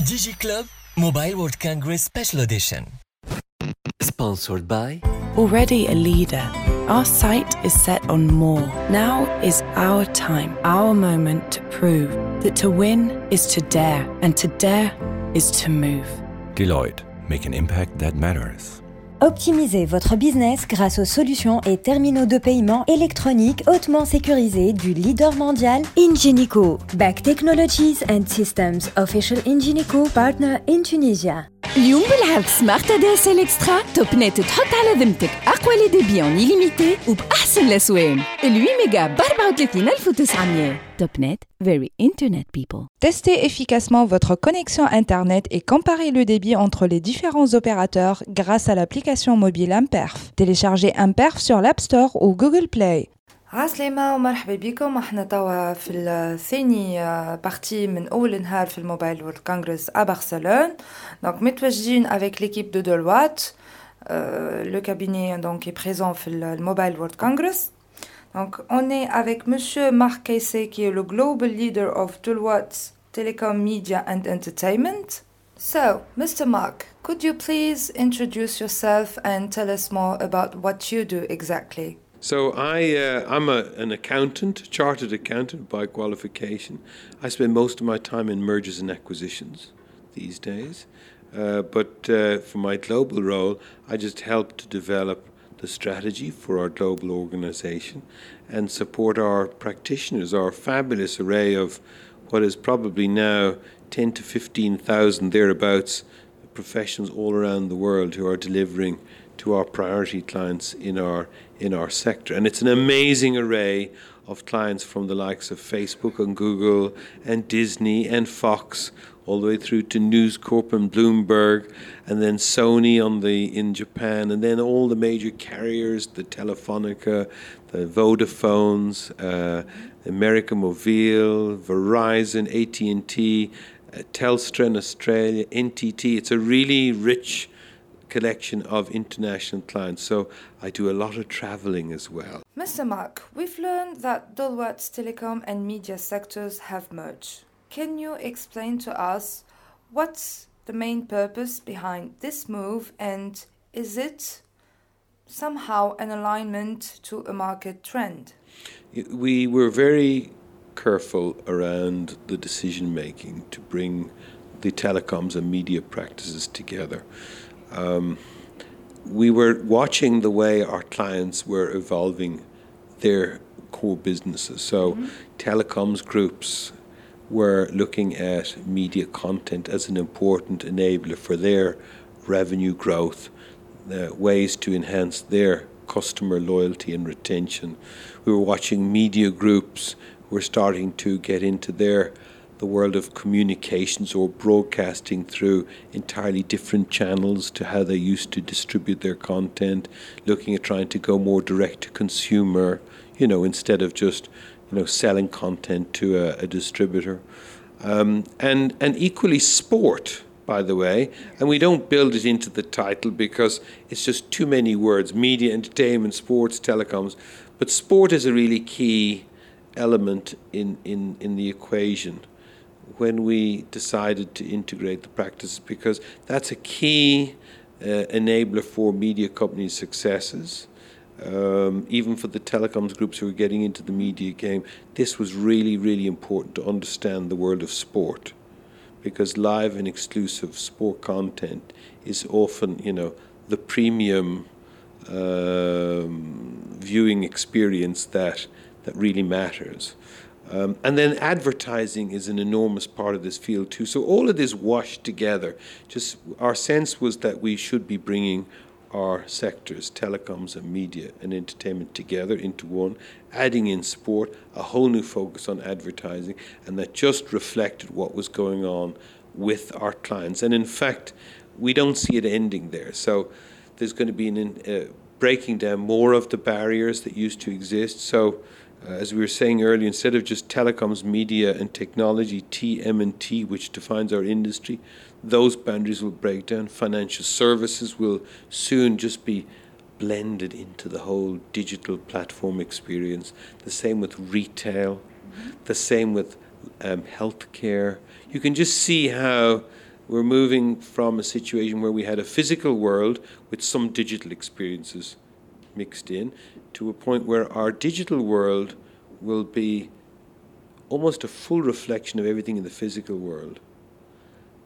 DigiClub Mobile World Congress Special Edition. Sponsored by Already a leader, our sight is set on more. Now is our time, our moment to prove that to win is to dare, and to dare is to move. Deloitte, make an impact that matters. Optimisez votre business grâce aux solutions et terminaux de paiement électroniques hautement sécurisés du leader mondial Ingenico. Back Technologies and Systems, official Ingenico partner in Tunisia. اليوم بالعرض سمارت ادي اس ال اكسترا توب نت تحط على ذمتك اقوى لي ديبي اون illimité وباحسن الاسوان ال 8 ميجا ب 34900 توب نت very internet people Testez efficacement votre connexion Internet et comparez le débit entre les différents opérateurs grâce à l'application mobile Imperf. Téléchargez Imperf sur l'App Store ou Google Play. عسلامة ومرحبا بكم إحنا توا في الثاني بارتي من اول نهار في الموبايل وورد كونغرس ا برشلونة دونك متواجدين l'équipe de Deloitte euh, le cabinet donc est présent في الموبايل وورد كونغرس on est avec monsieur Marc Caissé qui est le global leader of Deloitte Telecom Media and Entertainment So, Mr. Mark, could you please introduce yourself and tell us more about what you do exactly? So I, uh, I'm a, an accountant, chartered accountant by qualification. I spend most of my time in mergers and acquisitions these days. Uh, but uh, for my global role, I just help to develop the strategy for our global organization and support our practitioners, our fabulous array of what is probably now 10 to 15,000 thereabouts professionals all around the world who are delivering to our priority clients in our in our sector. And it's an amazing array of clients from the likes of Facebook and Google and Disney and Fox, all the way through to News Corp and Bloomberg, and then Sony on the in Japan, and then all the major carriers, the Telefonica, the Vodafones, uh, America Mobile, Verizon, AT&T, uh, Telstra in Australia, NTT. It's a really rich collection of international clients. So I do a lot of traveling as well. Mr. Mark, we've learned that Deloitte's telecom and media sectors have merged. Can you explain to us what's the main purpose behind this move and is it somehow an alignment to a market trend? We were very careful around the decision making to bring the telecoms and media practices together. Um, we were watching the way our clients were evolving their core businesses. So, mm-hmm. telecoms groups were looking at media content as an important enabler for their revenue growth, uh, ways to enhance their customer loyalty and retention. We were watching media groups were starting to get into their the world of communications or broadcasting through entirely different channels to how they used to distribute their content, looking at trying to go more direct to consumer, you know, instead of just, you know, selling content to a, a distributor. Um, and, and equally sport, by the way, and we don't build it into the title because it's just too many words media, entertainment, sports, telecoms. But sport is a really key element in, in, in the equation when we decided to integrate the practices because that's a key uh, enabler for media companies' successes. Um, even for the telecoms groups who are getting into the media game, this was really, really important to understand the world of sport because live and exclusive sport content is often, you know, the premium um, viewing experience that, that really matters. Um, and then advertising is an enormous part of this field too. So all of this washed together. Just our sense was that we should be bringing our sectors, telecoms and media and entertainment together into one, adding in sport, a whole new focus on advertising, and that just reflected what was going on with our clients. And in fact, we don't see it ending there. So there's going to be an, uh, breaking down more of the barriers that used to exist. So uh, as we were saying earlier, instead of just telecoms, media, and technology, TM&T, which defines our industry, those boundaries will break down. Financial services will soon just be blended into the whole digital platform experience. The same with retail, mm-hmm. the same with um, healthcare. You can just see how we're moving from a situation where we had a physical world with some digital experiences mixed in to a point where our digital world will be almost a full reflection of everything in the physical world.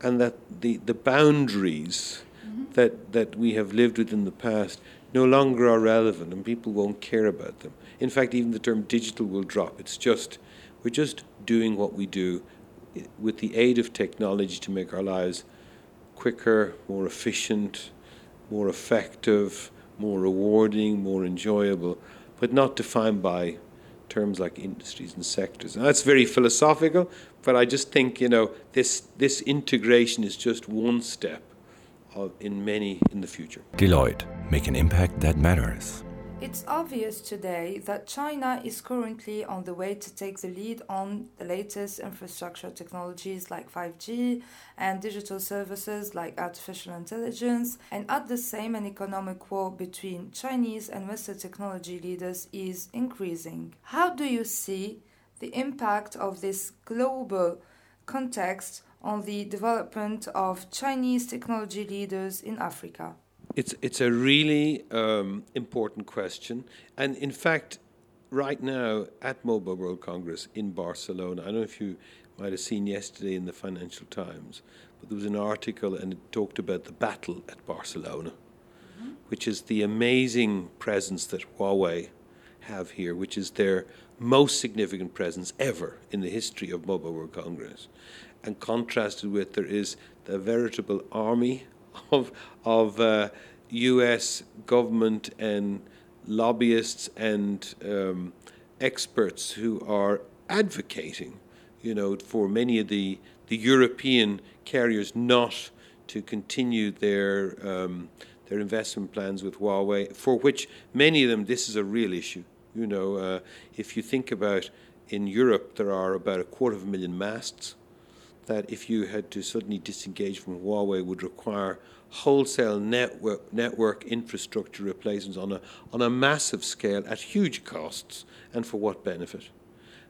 And that the, the boundaries mm-hmm. that, that we have lived with in the past no longer are relevant and people won't care about them. In fact, even the term digital will drop. It's just, we're just doing what we do with the aid of technology to make our lives quicker, more efficient, more effective, more rewarding, more enjoyable, but not defined by terms like industries and sectors. And that's very philosophical, but I just think, you know, this, this integration is just one step of, in many in the future. Deloitte, make an impact that matters. It's obvious today that China is currently on the way to take the lead on the latest infrastructure technologies like 5G and digital services like artificial intelligence, and at the same, an economic war between Chinese and Western technology leaders is increasing. How do you see the impact of this global context on the development of Chinese technology leaders in Africa? It's it's a really um, important question, and in fact, right now at Mobile World Congress in Barcelona, I don't know if you might have seen yesterday in the Financial Times, but there was an article and it talked about the battle at Barcelona, mm-hmm. which is the amazing presence that Huawei have here, which is their most significant presence ever in the history of Mobile World Congress, and contrasted with there is the veritable army of of uh, U.S. government and lobbyists and um, experts who are advocating, you know, for many of the the European carriers not to continue their um, their investment plans with Huawei, for which many of them this is a real issue. You know, uh, if you think about in Europe, there are about a quarter of a million masts that if you had to suddenly disengage from Huawei would require wholesale network, network infrastructure replacements on a, on a massive scale at huge costs and for what benefit.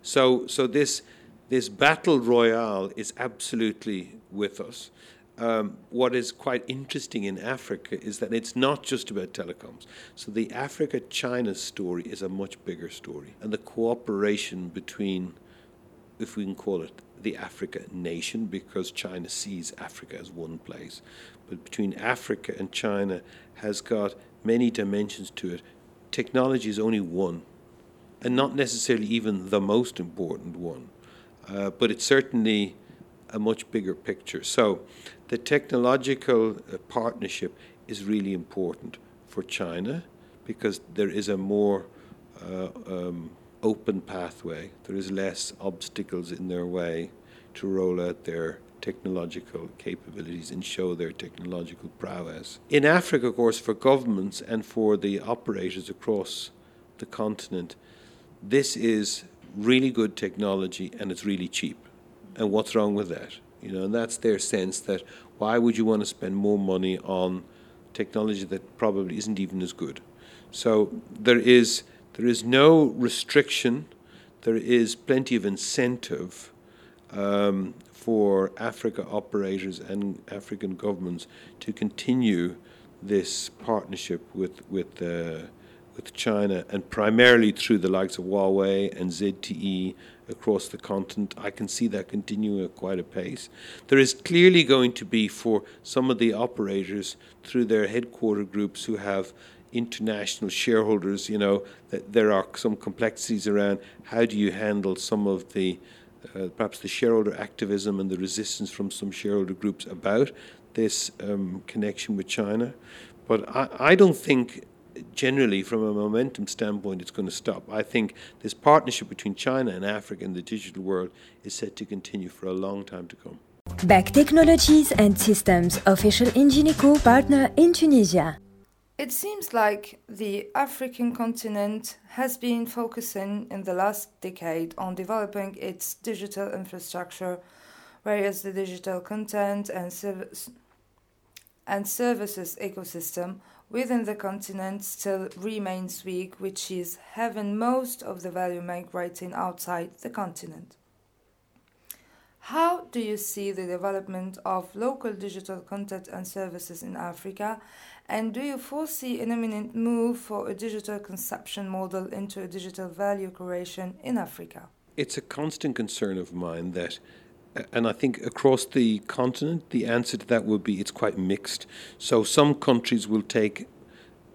So, so this, this battle royale is absolutely with us. Um, what is quite interesting in Africa is that it's not just about telecoms. So the Africa China story is a much bigger story. And the cooperation between, if we can call it the Africa nation because China sees Africa as one place. But between Africa and China has got many dimensions to it. Technology is only one, and not necessarily even the most important one, uh, but it's certainly a much bigger picture. So the technological uh, partnership is really important for China because there is a more uh, um, open pathway. There is less obstacles in their way to roll out their technological capabilities and show their technological prowess. In Africa, of course, for governments and for the operators across the continent, this is really good technology and it's really cheap. And what's wrong with that? You know, and that's their sense that why would you want to spend more money on technology that probably isn't even as good? So there is there is no restriction, there is plenty of incentive um, for Africa operators and African governments to continue this partnership with with uh, with China and primarily through the likes of Huawei and ZTE across the continent. I can see that continuing at quite a pace. There is clearly going to be for some of the operators through their headquarter groups who have international shareholders, you know, there are some complexities around how do you handle some of the uh, perhaps the shareholder activism and the resistance from some shareholder groups about this um, connection with China. But I, I don't think generally, from a momentum standpoint, it's going to stop. I think this partnership between China and Africa in the digital world is set to continue for a long time to come. Back Technologies and Systems, official Ingenico partner in Tunisia. It seems like the African continent has been focusing in the last decade on developing its digital infrastructure, whereas the digital content and, service and services ecosystem within the continent still remains weak, which is having most of the value migrating outside the continent. Do you see the development of local digital content and services in Africa? And do you foresee an imminent move for a digital consumption model into a digital value creation in Africa? It's a constant concern of mine that and I think across the continent, the answer to that will be it's quite mixed. So some countries will take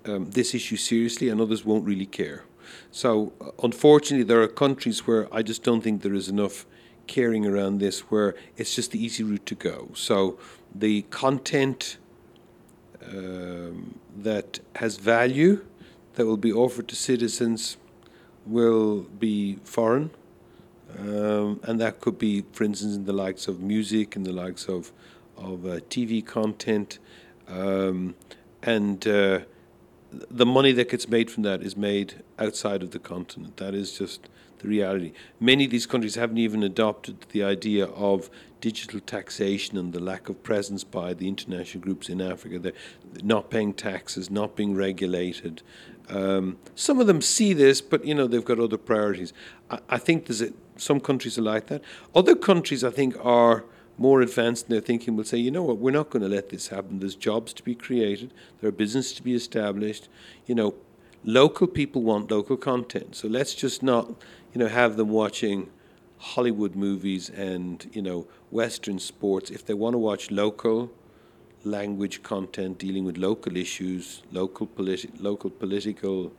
um, this issue seriously, and others won't really care. So uh, unfortunately, there are countries where I just don't think there is enough caring around this, where it's just the easy route to go. So the content um, that has value that will be offered to citizens will be foreign um, and that could be, for instance, in the likes of music and the likes of of uh, TV content, um, and uh, the money that gets made from that is made outside of the continent. That is just the reality. Many of these countries haven't even adopted the idea of digital taxation and the lack of presence by the international groups in Africa. They're not paying taxes, not being regulated. Um, some of them see this, but you know they've got other priorities. I, I think there's a, some countries are like that. Other countries, I think, are more advanced in their thinking will say, you know what, we're not going to let this happen. There's jobs to be created, there are businesses to be established. You know, local people want local content, so let's just not, you know, have them watching Hollywood movies and you know Western sports. If they want to watch local language content dealing with local issues, local politi- local political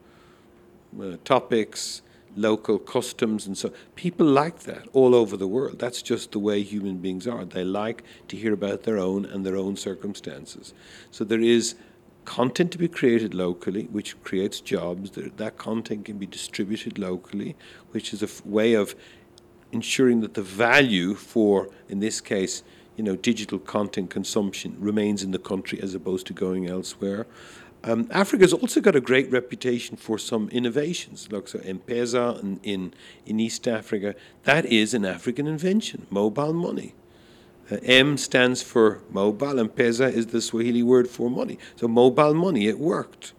uh, topics, local customs and so people like that all over the world. That's just the way human beings are. They like to hear about their own and their own circumstances. So there is content to be created locally which creates jobs that content can be distributed locally which is a f- way of ensuring that the value for in this case you know digital content consumption remains in the country as opposed to going elsewhere um, Africa's also got a great reputation for some innovations. Look, so M-Pesa in, in, in East Africa, that is an African invention, mobile money. Uh, M stands for mobile, and Pesa is the Swahili word for money. So mobile money, it worked.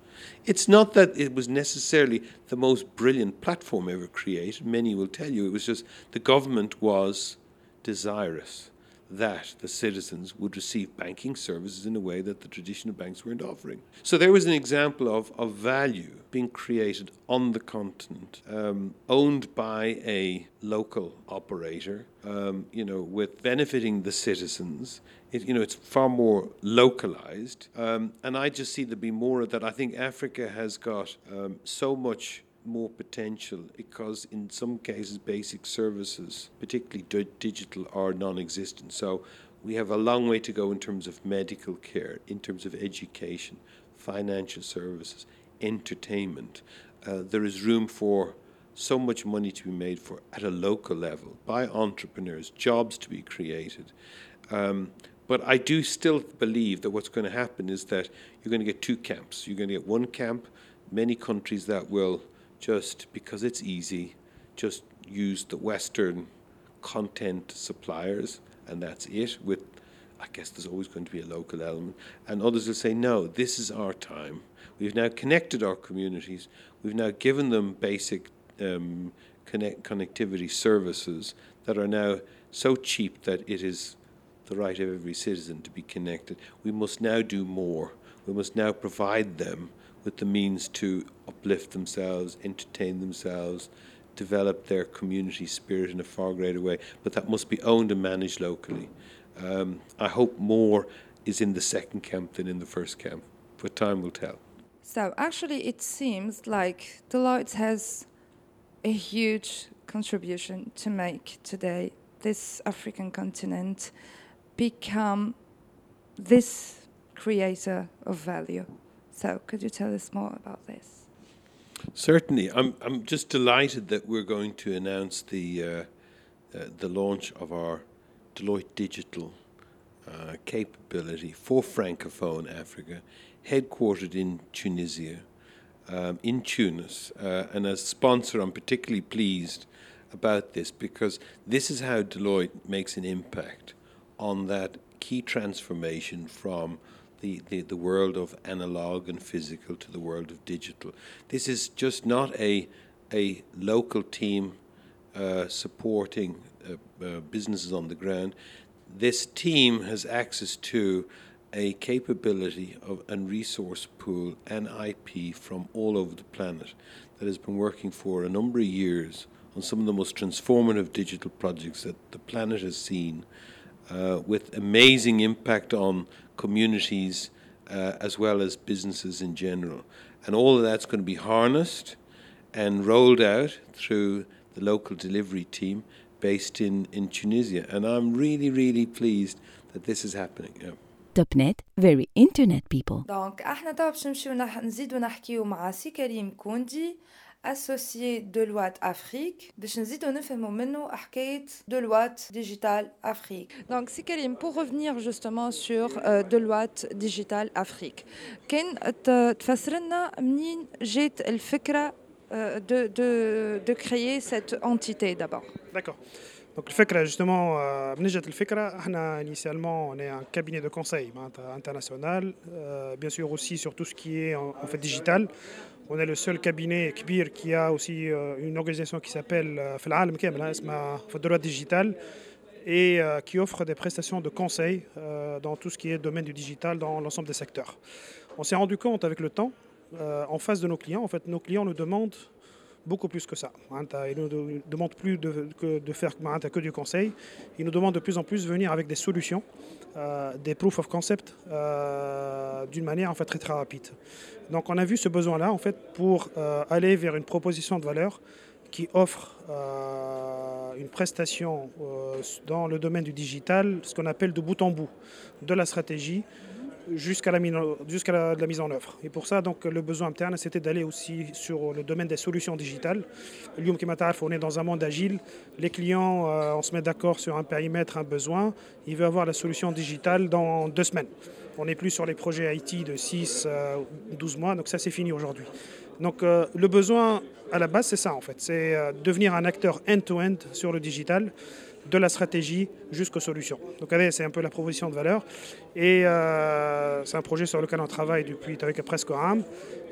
It's not that it was necessarily the most brilliant platform ever created. Many will tell you it was just the government was desirous that the citizens would receive banking services in a way that the traditional banks weren't offering. So there was an example of, of value being created on the continent, um, owned by a local operator, um, you know, with benefiting the citizens. It, you know, it's far more localized. Um, and I just see there be more of that. I think Africa has got um, so much more potential because in some cases basic services, particularly digital, are non-existent. So we have a long way to go in terms of medical care, in terms of education, financial services, entertainment. Uh, there is room for so much money to be made for at a local level by entrepreneurs, jobs to be created. Um, but I do still believe that what's going to happen is that you're going to get two camps. You're going to get one camp, many countries that will just because it's easy, just use the Western content suppliers, and that's it. With, I guess there's always going to be a local element, and others will say, no, this is our time. We've now connected our communities. We've now given them basic um, connect, connectivity services that are now so cheap that it is the right of every citizen to be connected. We must now do more. We must now provide them with the means to uplift themselves, entertain themselves, develop their community spirit in a far greater way. But that must be owned and managed locally. Um, I hope more is in the second camp than in the first camp, but time will tell. So, actually, it seems like Deloitte has a huge contribution to make today. This African continent become this creator of value. So, could you tell us more about this? Certainly, I'm. I'm just delighted that we're going to announce the uh, uh, the launch of our Deloitte Digital uh, capability for Francophone Africa, headquartered in Tunisia, um, in Tunis, uh, and as sponsor, I'm particularly pleased about this because this is how Deloitte makes an impact on that key transformation from the, the, the world of analog and physical to the world of digital. This is just not a, a local team uh, supporting uh, uh, businesses on the ground. This team has access to a capability of and resource pool and IP from all over the planet that has been working for a number of years on some of the most transformative digital projects that the planet has seen, uh, with amazing impact on communities uh, as well as businesses in general. And all of that's going to be harnessed and rolled out through the local delivery team based in, in Tunisia. And I'm really, really pleased that this is happening. Yeah. Topnet, very internet people. دونك احنا توا باش نمشيو نح... نزيدو نحكيو مع سي كريم كوندي اسوسيي دولوات افريك باش نزيدو نفهمو منه حكايه دولوات ديجيتال افريك Donc, c'est Karim, pour revenir justement sur euh, Deloitte Digital Afrique, كان ت- تفسر لنا منين جات الفكرة euh, de, de, de créer cette entité d'abord D'accord. Donc le FECRA, justement, euh, بنجت الفكرة احنا initialement on est un cabinet de conseil معناتها international, euh, bien sûr aussi sur tout ce qui est en, en fait digital. On est le seul cabinet Kbir qui a aussi euh, une organisation qui s'appelle euh, Falalam Kemla, hein, droit digital, et euh, qui offre des prestations de conseil dans tout ce qui est domaine du digital dans l'ensemble des secteurs. On s'est rendu compte avec le temps, en face de nos clients, en fait, nos clients nous demandent beaucoup plus que ça. Hein. Ils ne nous demandent plus de, que, de faire bah, que du conseil. Ils nous demandent de plus en plus de venir avec des solutions, des proof of concept, d'une manière en fait très très rapide. Donc on a vu ce besoin-là pour euh, aller vers une proposition de valeur qui offre euh, une prestation euh, dans le domaine du digital, ce qu'on appelle de bout en bout, de la stratégie jusqu'à la, la, mise en œuvre. Et pour ça, donc, le besoin interne, c'était d'aller aussi sur le domaine des solutions digitales. L'Yum Kimatarf, on est dans un monde agile. Les clients, euh, on se met d'accord sur un périmètre, un besoin. Il veut avoir la solution digitale dans deux semaines. On n'est plus sur les projets IT de 6, euh, 12 mois, donc ça c'est fini aujourd'hui. Donc euh, le besoin à la base c'est ça en fait, c'est euh, devenir un acteur end-to-end sur le digital, de la stratégie jusqu'aux solutions. Donc c'est un peu la proposition de valeur et euh, c'est un projet sur lequel on travaille depuis avec presque un.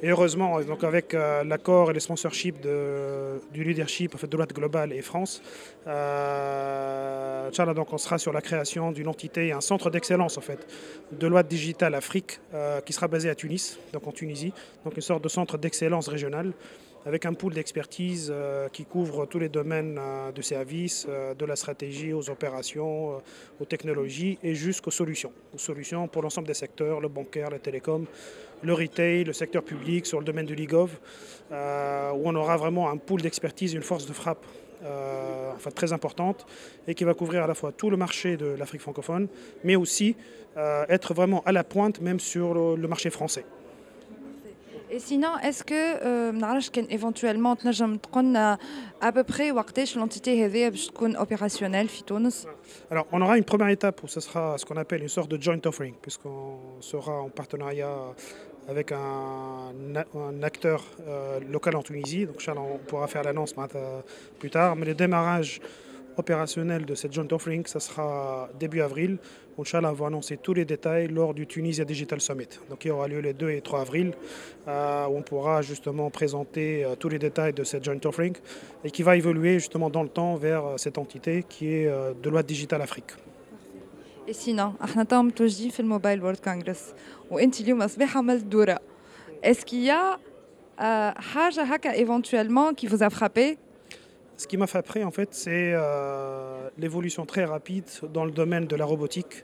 Et heureusement, donc avec euh, l'accord et les sponsorships de, du leadership en fait, de l'Ouest Global et France, euh, donc on sera sur la création d'une entité, un centre d'excellence en fait, de loi Digital Afrique qui sera basé à Tunis, donc en Tunisie, donc une sorte de centre d'excellence régional avec un pool d'expertise euh, qui couvre tous les domaines euh, de services, euh, de la stratégie aux opérations, aux technologies et jusqu'aux solutions. Solutions pour l'ensemble des secteurs, le bancaire, le télécom, le retail, le secteur public, sur le domaine du euh, où on aura vraiment un pool d'expertise, une force de frappe en fait, très importante et qui va couvrir à la fois tout le marché de l'Afrique francophone, mais aussi être vraiment à la pointe même sur le marché français. Et sinon, est-ce que euh, نعرفش كان éventuellement تنجم تقول لنا à peu près وقتاش l'entité هذه باش تكون opérationnelle في تونس Alors, on aura une première étape où ce sera ce qu'on appelle une sorte de joint offering, puisqu'on sera en partenariat avec un, un acteur euh, local en Tunisie. Donc, Inch'Allah, on pourra faire l'annonce euh, plus tard. Mais le démarrage opérationnel de cette joint offering, ça sera début avril. Inch'Allah, on va annoncer tous les détails lors du Tunisia Digital Summit. Donc, il aura lieu les 2 et 3 avril, euh, où on pourra justement présenter euh, tous les détails de cette joint offering et qui va évoluer justement dans le temps vers euh, cette entité qui est euh, de loi Digital Afrique. Et sinon, احنا تو متواجدين في الموبايل وورد كونغرس وانت اليوم صباح عملت دوره Est-ce qu'il y a euh, حاجه هكا éventuellement qui vous a frappé ce qui m'a frappé, en fait, c'est euh, l'évolution très rapide dans le domaine de la robotique,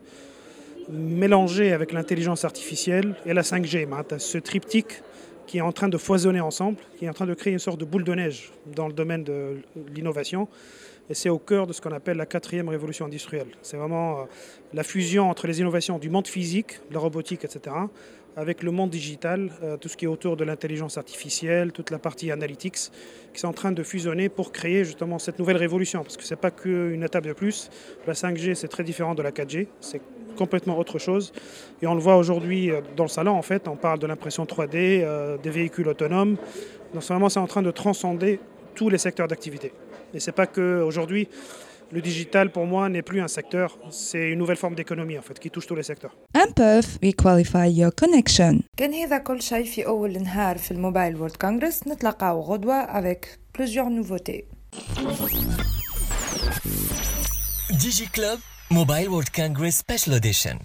mélangée avec l'intelligence artificielle et la 5G. Mahat, Ce triptyque qui est en train de foisonner ensemble, qui est en train de créer une sorte de boule de neige dans le domaine de l'innovation. Et c'est au cœur de ce qu'on appelle la quatrième révolution industrielle. C'est vraiment euh, la fusion entre les innovations du monde physique, la robotique, etc., avec le monde digital, euh, tout ce qui est autour de l'intelligence artificielle, toute la partie analytics, qui sont en train de fusionner pour créer justement cette nouvelle révolution. Parce que ce n'est pas qu'une étape de plus. La 5G, c'est très différent de la 4G. C'est complètement autre chose. Et on le voit aujourd'hui euh, dans le salon, en fait, on parle de l'impression 3D, euh, des véhicules autonomes. Donc vraiment, c'est en train de transcender tous les secteurs d'activité. Et c'est pas que aujourd'hui, le digital pour moi n'est plus un secteur, c'est une nouvelle forme d'économie en fait qui touche tous les secteurs. MPEF, we qualify your connection. كان هذا كل شيء في أول نهار في الموبايل وورد كونغرس نتلقاو غدوة avec plusieurs nouveautés DigiClub Mobile World Congress Special Edition.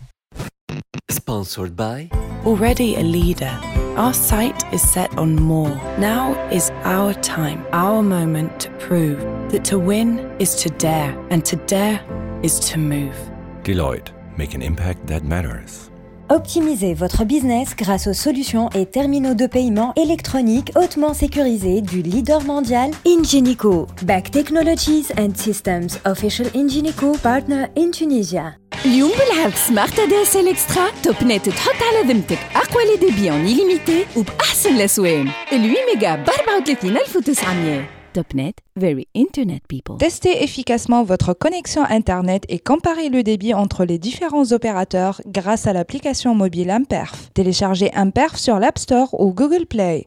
Sponsored by Already a leader, our sight is set on more. Now is our time, our moment to prove that to win is to dare, and to dare is to move. Deloitte. Make an impact that matters. Optimisez votre business grâce aux solutions et terminaux de paiement électroniques hautement sécurisés du leader mondial Ingenico. Back Technologies and Systems, official Ingenico partner in Tunisia. اليوم بالعرض سمارت ادي اس ال اكسترا توب نت تحط على ذمتك اقوى لي ديبي اون illimité وباحسن الاسوان ال 8 ميجا ب 34900 Testez efficacement votre connexion Internet et comparez le débit entre les différents opérateurs grâce à l'application mobile Amperf. Téléchargez Amperf sur l'App Store ou Google Play.